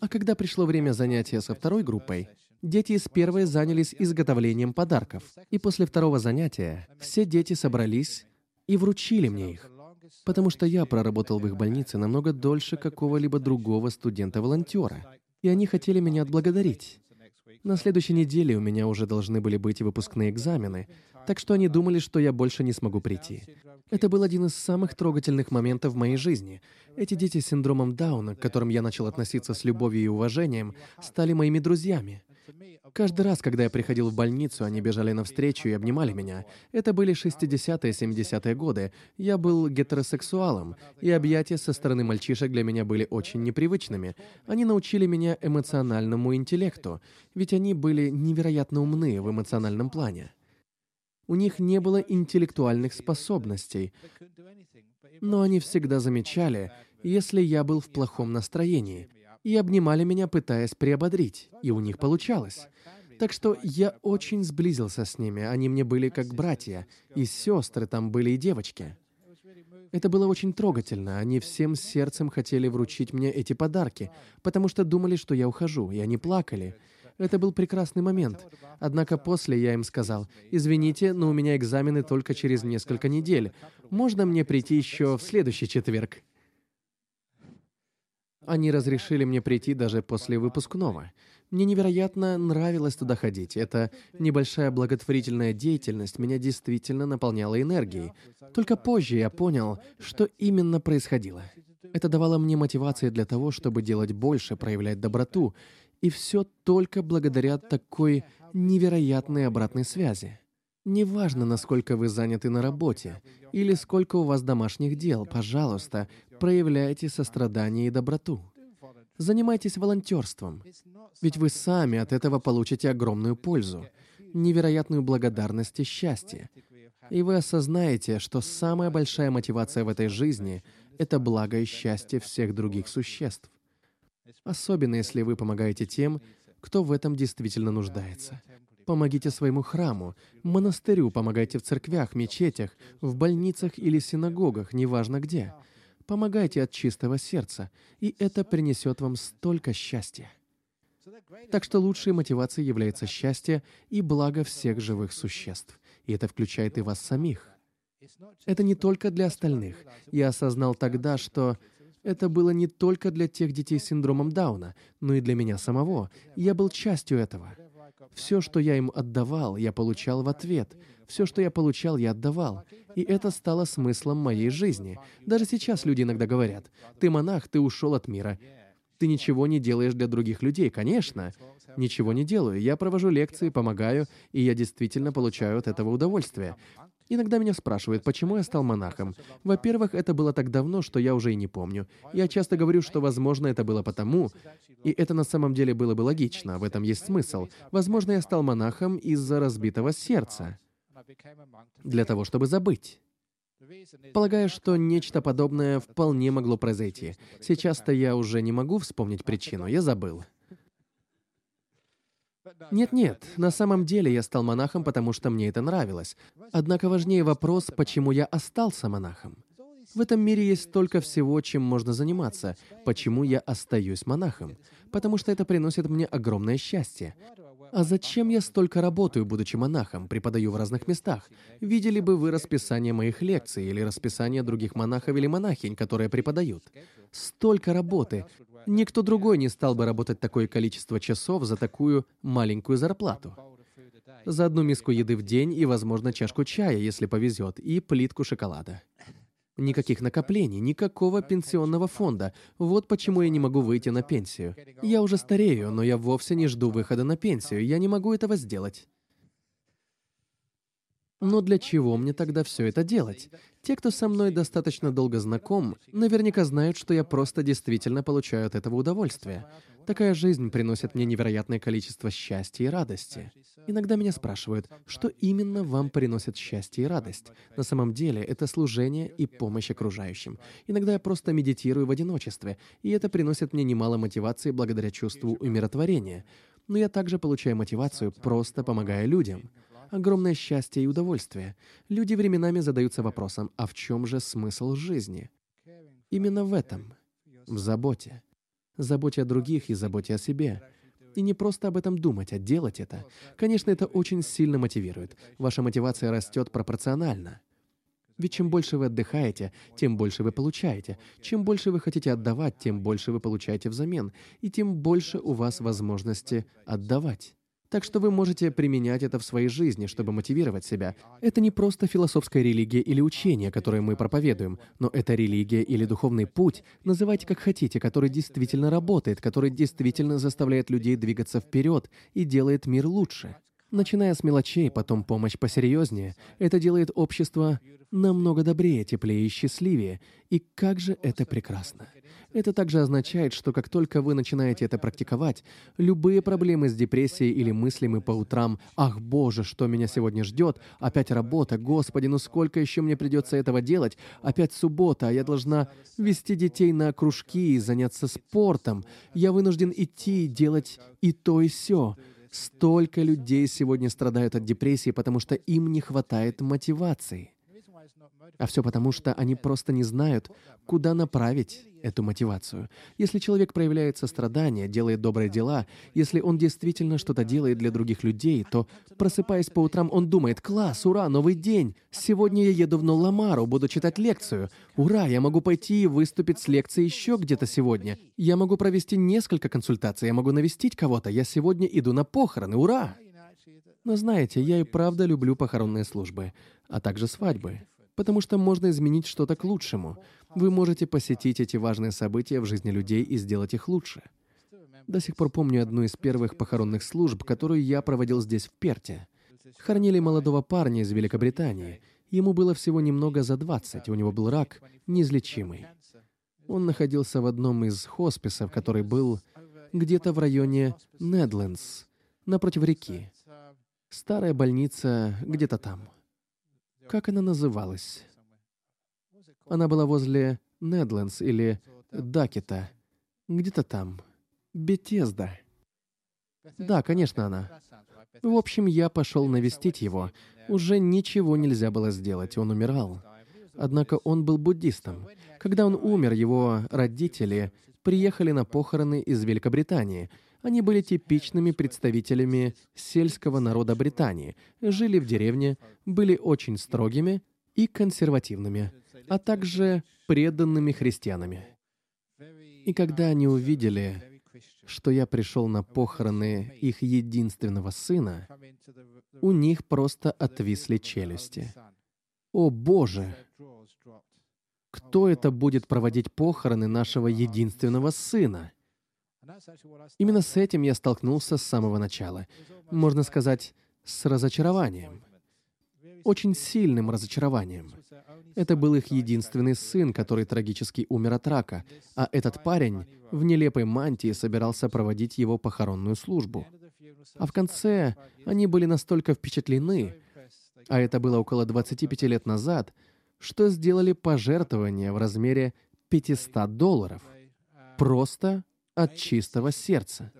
А когда пришло время занятия со второй группой, дети из первой занялись изготовлением подарков. И после второго занятия все дети собрались и вручили мне их, потому что я проработал в их больнице намного дольше какого-либо другого студента-волонтера, и они хотели меня отблагодарить. На следующей неделе у меня уже должны были быть выпускные экзамены, так что они думали, что я больше не смогу прийти. Это был один из самых трогательных моментов в моей жизни. Эти дети с синдромом Дауна, к которым я начал относиться с любовью и уважением, стали моими друзьями. Каждый раз, когда я приходил в больницу, они бежали навстречу и обнимали меня. Это были 60-е, 70-е годы. Я был гетеросексуалом, и объятия со стороны мальчишек для меня были очень непривычными. Они научили меня эмоциональному интеллекту, ведь они были невероятно умны в эмоциональном плане. У них не было интеллектуальных способностей, но они всегда замечали, если я был в плохом настроении, и обнимали меня, пытаясь приободрить, и у них получалось. Так что я очень сблизился с ними, они мне были как братья, и сестры там были и девочки. Это было очень трогательно, они всем сердцем хотели вручить мне эти подарки, потому что думали, что я ухожу, и они плакали. Это был прекрасный момент. Однако после я им сказал, «Извините, но у меня экзамены только через несколько недель. Можно мне прийти еще в следующий четверг?» Они разрешили мне прийти даже после выпускного. Мне невероятно нравилось туда ходить. Эта небольшая благотворительная деятельность меня действительно наполняла энергией. Только позже я понял, что именно происходило. Это давало мне мотивации для того, чтобы делать больше, проявлять доброту, и все только благодаря такой невероятной обратной связи. Неважно, насколько вы заняты на работе или сколько у вас домашних дел, пожалуйста, проявляйте сострадание и доброту. Занимайтесь волонтерством, ведь вы сами от этого получите огромную пользу, невероятную благодарность и счастье. И вы осознаете, что самая большая мотивация в этой жизни — это благо и счастье всех других существ особенно если вы помогаете тем, кто в этом действительно нуждается. Помогите своему храму, монастырю, помогайте в церквях, мечетях, в больницах или синагогах, неважно где. Помогайте от чистого сердца, и это принесет вам столько счастья. Так что лучшей мотивацией является счастье и благо всех живых существ, и это включает и вас самих. Это не только для остальных. Я осознал тогда, что это было не только для тех детей с синдромом Дауна, но и для меня самого. Я был частью этого. Все, что я им отдавал, я получал в ответ. Все, что я получал, я отдавал. И это стало смыслом моей жизни. Даже сейчас люди иногда говорят, «Ты монах, ты ушел от мира». Ты ничего не делаешь для других людей, конечно. Ничего не делаю. Я провожу лекции, помогаю, и я действительно получаю от этого удовольствие. Иногда меня спрашивают, почему я стал монахом. Во-первых, это было так давно, что я уже и не помню. Я часто говорю, что, возможно, это было потому, и это на самом деле было бы логично, в этом есть смысл. Возможно, я стал монахом из-за разбитого сердца, для того, чтобы забыть. Полагаю, что нечто подобное вполне могло произойти. Сейчас-то я уже не могу вспомнить причину, я забыл. Нет-нет, на самом деле я стал монахом, потому что мне это нравилось. Однако важнее вопрос, почему я остался монахом. В этом мире есть столько всего, чем можно заниматься. Почему я остаюсь монахом? Потому что это приносит мне огромное счастье. А зачем я столько работаю, будучи монахом, преподаю в разных местах? Видели бы вы расписание моих лекций или расписание других монахов или монахинь, которые преподают? Столько работы. Никто другой не стал бы работать такое количество часов за такую маленькую зарплату. За одну миску еды в день и, возможно, чашку чая, если повезет, и плитку шоколада. Никаких накоплений, никакого пенсионного фонда. Вот почему я не могу выйти на пенсию. Я уже старею, но я вовсе не жду выхода на пенсию. Я не могу этого сделать. Но для чего мне тогда все это делать? Те, кто со мной достаточно долго знаком, наверняка знают, что я просто действительно получаю от этого удовольствие. Такая жизнь приносит мне невероятное количество счастья и радости. Иногда меня спрашивают, что именно вам приносит счастье и радость. На самом деле, это служение и помощь окружающим. Иногда я просто медитирую в одиночестве, и это приносит мне немало мотивации благодаря чувству умиротворения. Но я также получаю мотивацию, просто помогая людям огромное счастье и удовольствие. Люди временами задаются вопросом, а в чем же смысл жизни? Именно в этом, в заботе. Заботе о других и заботе о себе. И не просто об этом думать, а делать это. Конечно, это очень сильно мотивирует. Ваша мотивация растет пропорционально. Ведь чем больше вы отдыхаете, тем больше вы получаете. Чем больше вы хотите отдавать, тем больше вы получаете взамен. И тем больше у вас возможности отдавать. Так что вы можете применять это в своей жизни, чтобы мотивировать себя. Это не просто философская религия или учение, которое мы проповедуем, но это религия или духовный путь, называйте как хотите, который действительно работает, который действительно заставляет людей двигаться вперед и делает мир лучше. Начиная с мелочей, потом помощь посерьезнее, это делает общество намного добрее, теплее и счастливее. И как же это прекрасно. Это также означает, что как только вы начинаете это практиковать, любые проблемы с депрессией или мыслями по утрам «Ах, Боже, что меня сегодня ждет? Опять работа, Господи, ну сколько еще мне придется этого делать? Опять суббота, а я должна вести детей на кружки и заняться спортом. Я вынужден идти делать и то, и все». Столько людей сегодня страдают от депрессии, потому что им не хватает мотивации. А все потому, что они просто не знают, куда направить эту мотивацию. Если человек проявляет сострадание, делает добрые дела, если он действительно что-то делает для других людей, то, просыпаясь по утрам, он думает, «Класс, ура, новый день! Сегодня я еду в Нолламару, буду читать лекцию. Ура, я могу пойти и выступить с лекцией еще где-то сегодня. Я могу провести несколько консультаций, я могу навестить кого-то. Я сегодня иду на похороны, ура!» Но знаете, я и правда люблю похоронные службы, а также свадьбы потому что можно изменить что-то к лучшему. Вы можете посетить эти важные события в жизни людей и сделать их лучше. До сих пор помню одну из первых похоронных служб, которую я проводил здесь, в Перте. Хоронили молодого парня из Великобритании. Ему было всего немного за 20, у него был рак, неизлечимый. Он находился в одном из хосписов, который был где-то в районе Недлендс, напротив реки. Старая больница где-то там. Как она называлась? Она была возле Недлендс или Дакета. Где-то там. Бетезда. Да, конечно, она. В общем, я пошел навестить его. Уже ничего нельзя было сделать, он умирал. Однако он был буддистом. Когда он умер, его родители приехали на похороны из Великобритании — они были типичными представителями сельского народа Британии, жили в деревне, были очень строгими и консервативными, а также преданными христианами. И когда они увидели, что я пришел на похороны их единственного сына, у них просто отвисли челюсти. «О Боже! Кто это будет проводить похороны нашего единственного сына?» Именно с этим я столкнулся с самого начала. Можно сказать, с разочарованием. Очень сильным разочарованием. Это был их единственный сын, который трагически умер от рака, а этот парень в нелепой мантии собирался проводить его похоронную службу. А в конце они были настолько впечатлены, а это было около 25 лет назад, что сделали пожертвование в размере 500 долларов. Просто от чистого сердца.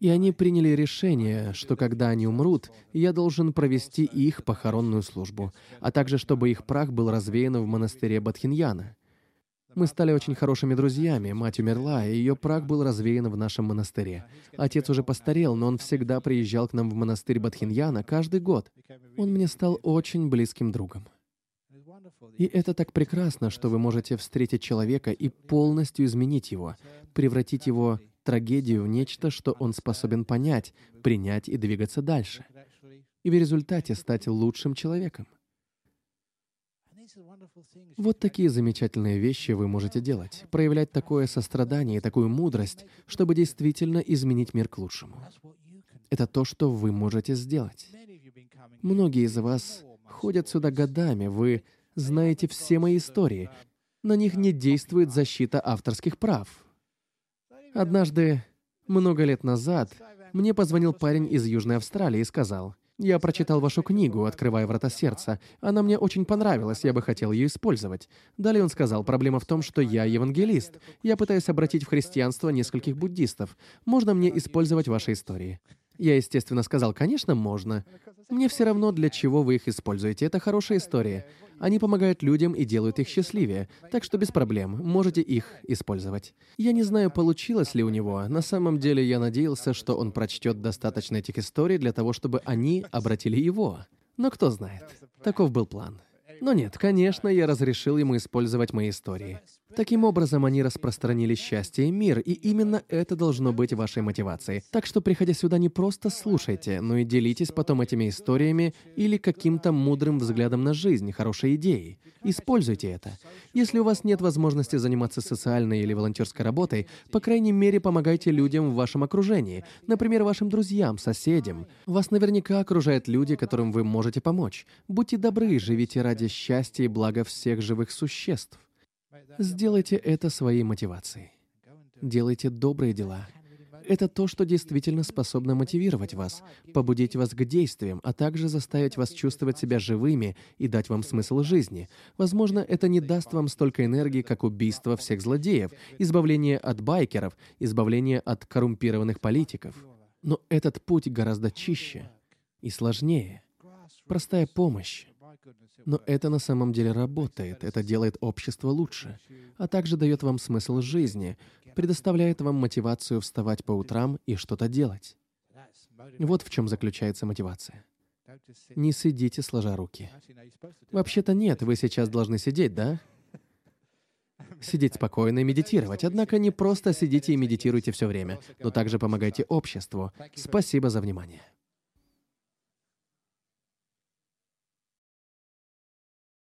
И они приняли решение, что когда они умрут, я должен провести их похоронную службу, а также чтобы их прах был развеян в монастыре Бадхиньяна. Мы стали очень хорошими друзьями. Мать умерла, и ее прах был развеян в нашем монастыре. Отец уже постарел, но он всегда приезжал к нам в монастырь Бадхиньяна каждый год. Он мне стал очень близким другом. И это так прекрасно, что вы можете встретить человека и полностью изменить его, превратить его трагедию в нечто, что он способен понять, принять и двигаться дальше. И в результате стать лучшим человеком. Вот такие замечательные вещи вы можете делать. Проявлять такое сострадание и такую мудрость, чтобы действительно изменить мир к лучшему. Это то, что вы можете сделать. Многие из вас ходят сюда годами, вы знаете все мои истории. На них не действует защита авторских прав. Однажды, много лет назад, мне позвонил парень из Южной Австралии и сказал, «Я прочитал вашу книгу, открывая врата сердца. Она мне очень понравилась, я бы хотел ее использовать». Далее он сказал, «Проблема в том, что я евангелист. Я пытаюсь обратить в христианство нескольких буддистов. Можно мне использовать ваши истории?» Я, естественно, сказал, конечно, можно. Мне все равно, для чего вы их используете. Это хорошая история. Они помогают людям и делают их счастливее. Так что без проблем, можете их использовать. Я не знаю, получилось ли у него. На самом деле я надеялся, что он прочтет достаточно этих историй для того, чтобы они обратили его. Но кто знает. Таков был план. Но нет, конечно, я разрешил ему использовать мои истории. Таким образом, они распространили счастье и мир, и именно это должно быть вашей мотивацией. Так что, приходя сюда, не просто слушайте, но и делитесь потом этими историями или каким-то мудрым взглядом на жизнь, хорошей идеей. Используйте это. Если у вас нет возможности заниматься социальной или волонтерской работой, по крайней мере, помогайте людям в вашем окружении, например, вашим друзьям, соседям. Вас наверняка окружают люди, которым вы можете помочь. Будьте добры, живите ради счастья и блага всех живых существ. Сделайте это своей мотивацией. Делайте добрые дела. Это то, что действительно способно мотивировать вас, побудить вас к действиям, а также заставить вас чувствовать себя живыми и дать вам смысл жизни. Возможно, это не даст вам столько энергии, как убийство всех злодеев, избавление от байкеров, избавление от коррумпированных политиков. Но этот путь гораздо чище и сложнее. Простая помощь, но это на самом деле работает, это делает общество лучше, а также дает вам смысл жизни, предоставляет вам мотивацию вставать по утрам и что-то делать. Вот в чем заключается мотивация. Не сидите сложа руки. Вообще-то нет, вы сейчас должны сидеть, да? Сидеть спокойно и медитировать. Однако не просто сидите и медитируйте все время, но также помогайте обществу. Спасибо за внимание.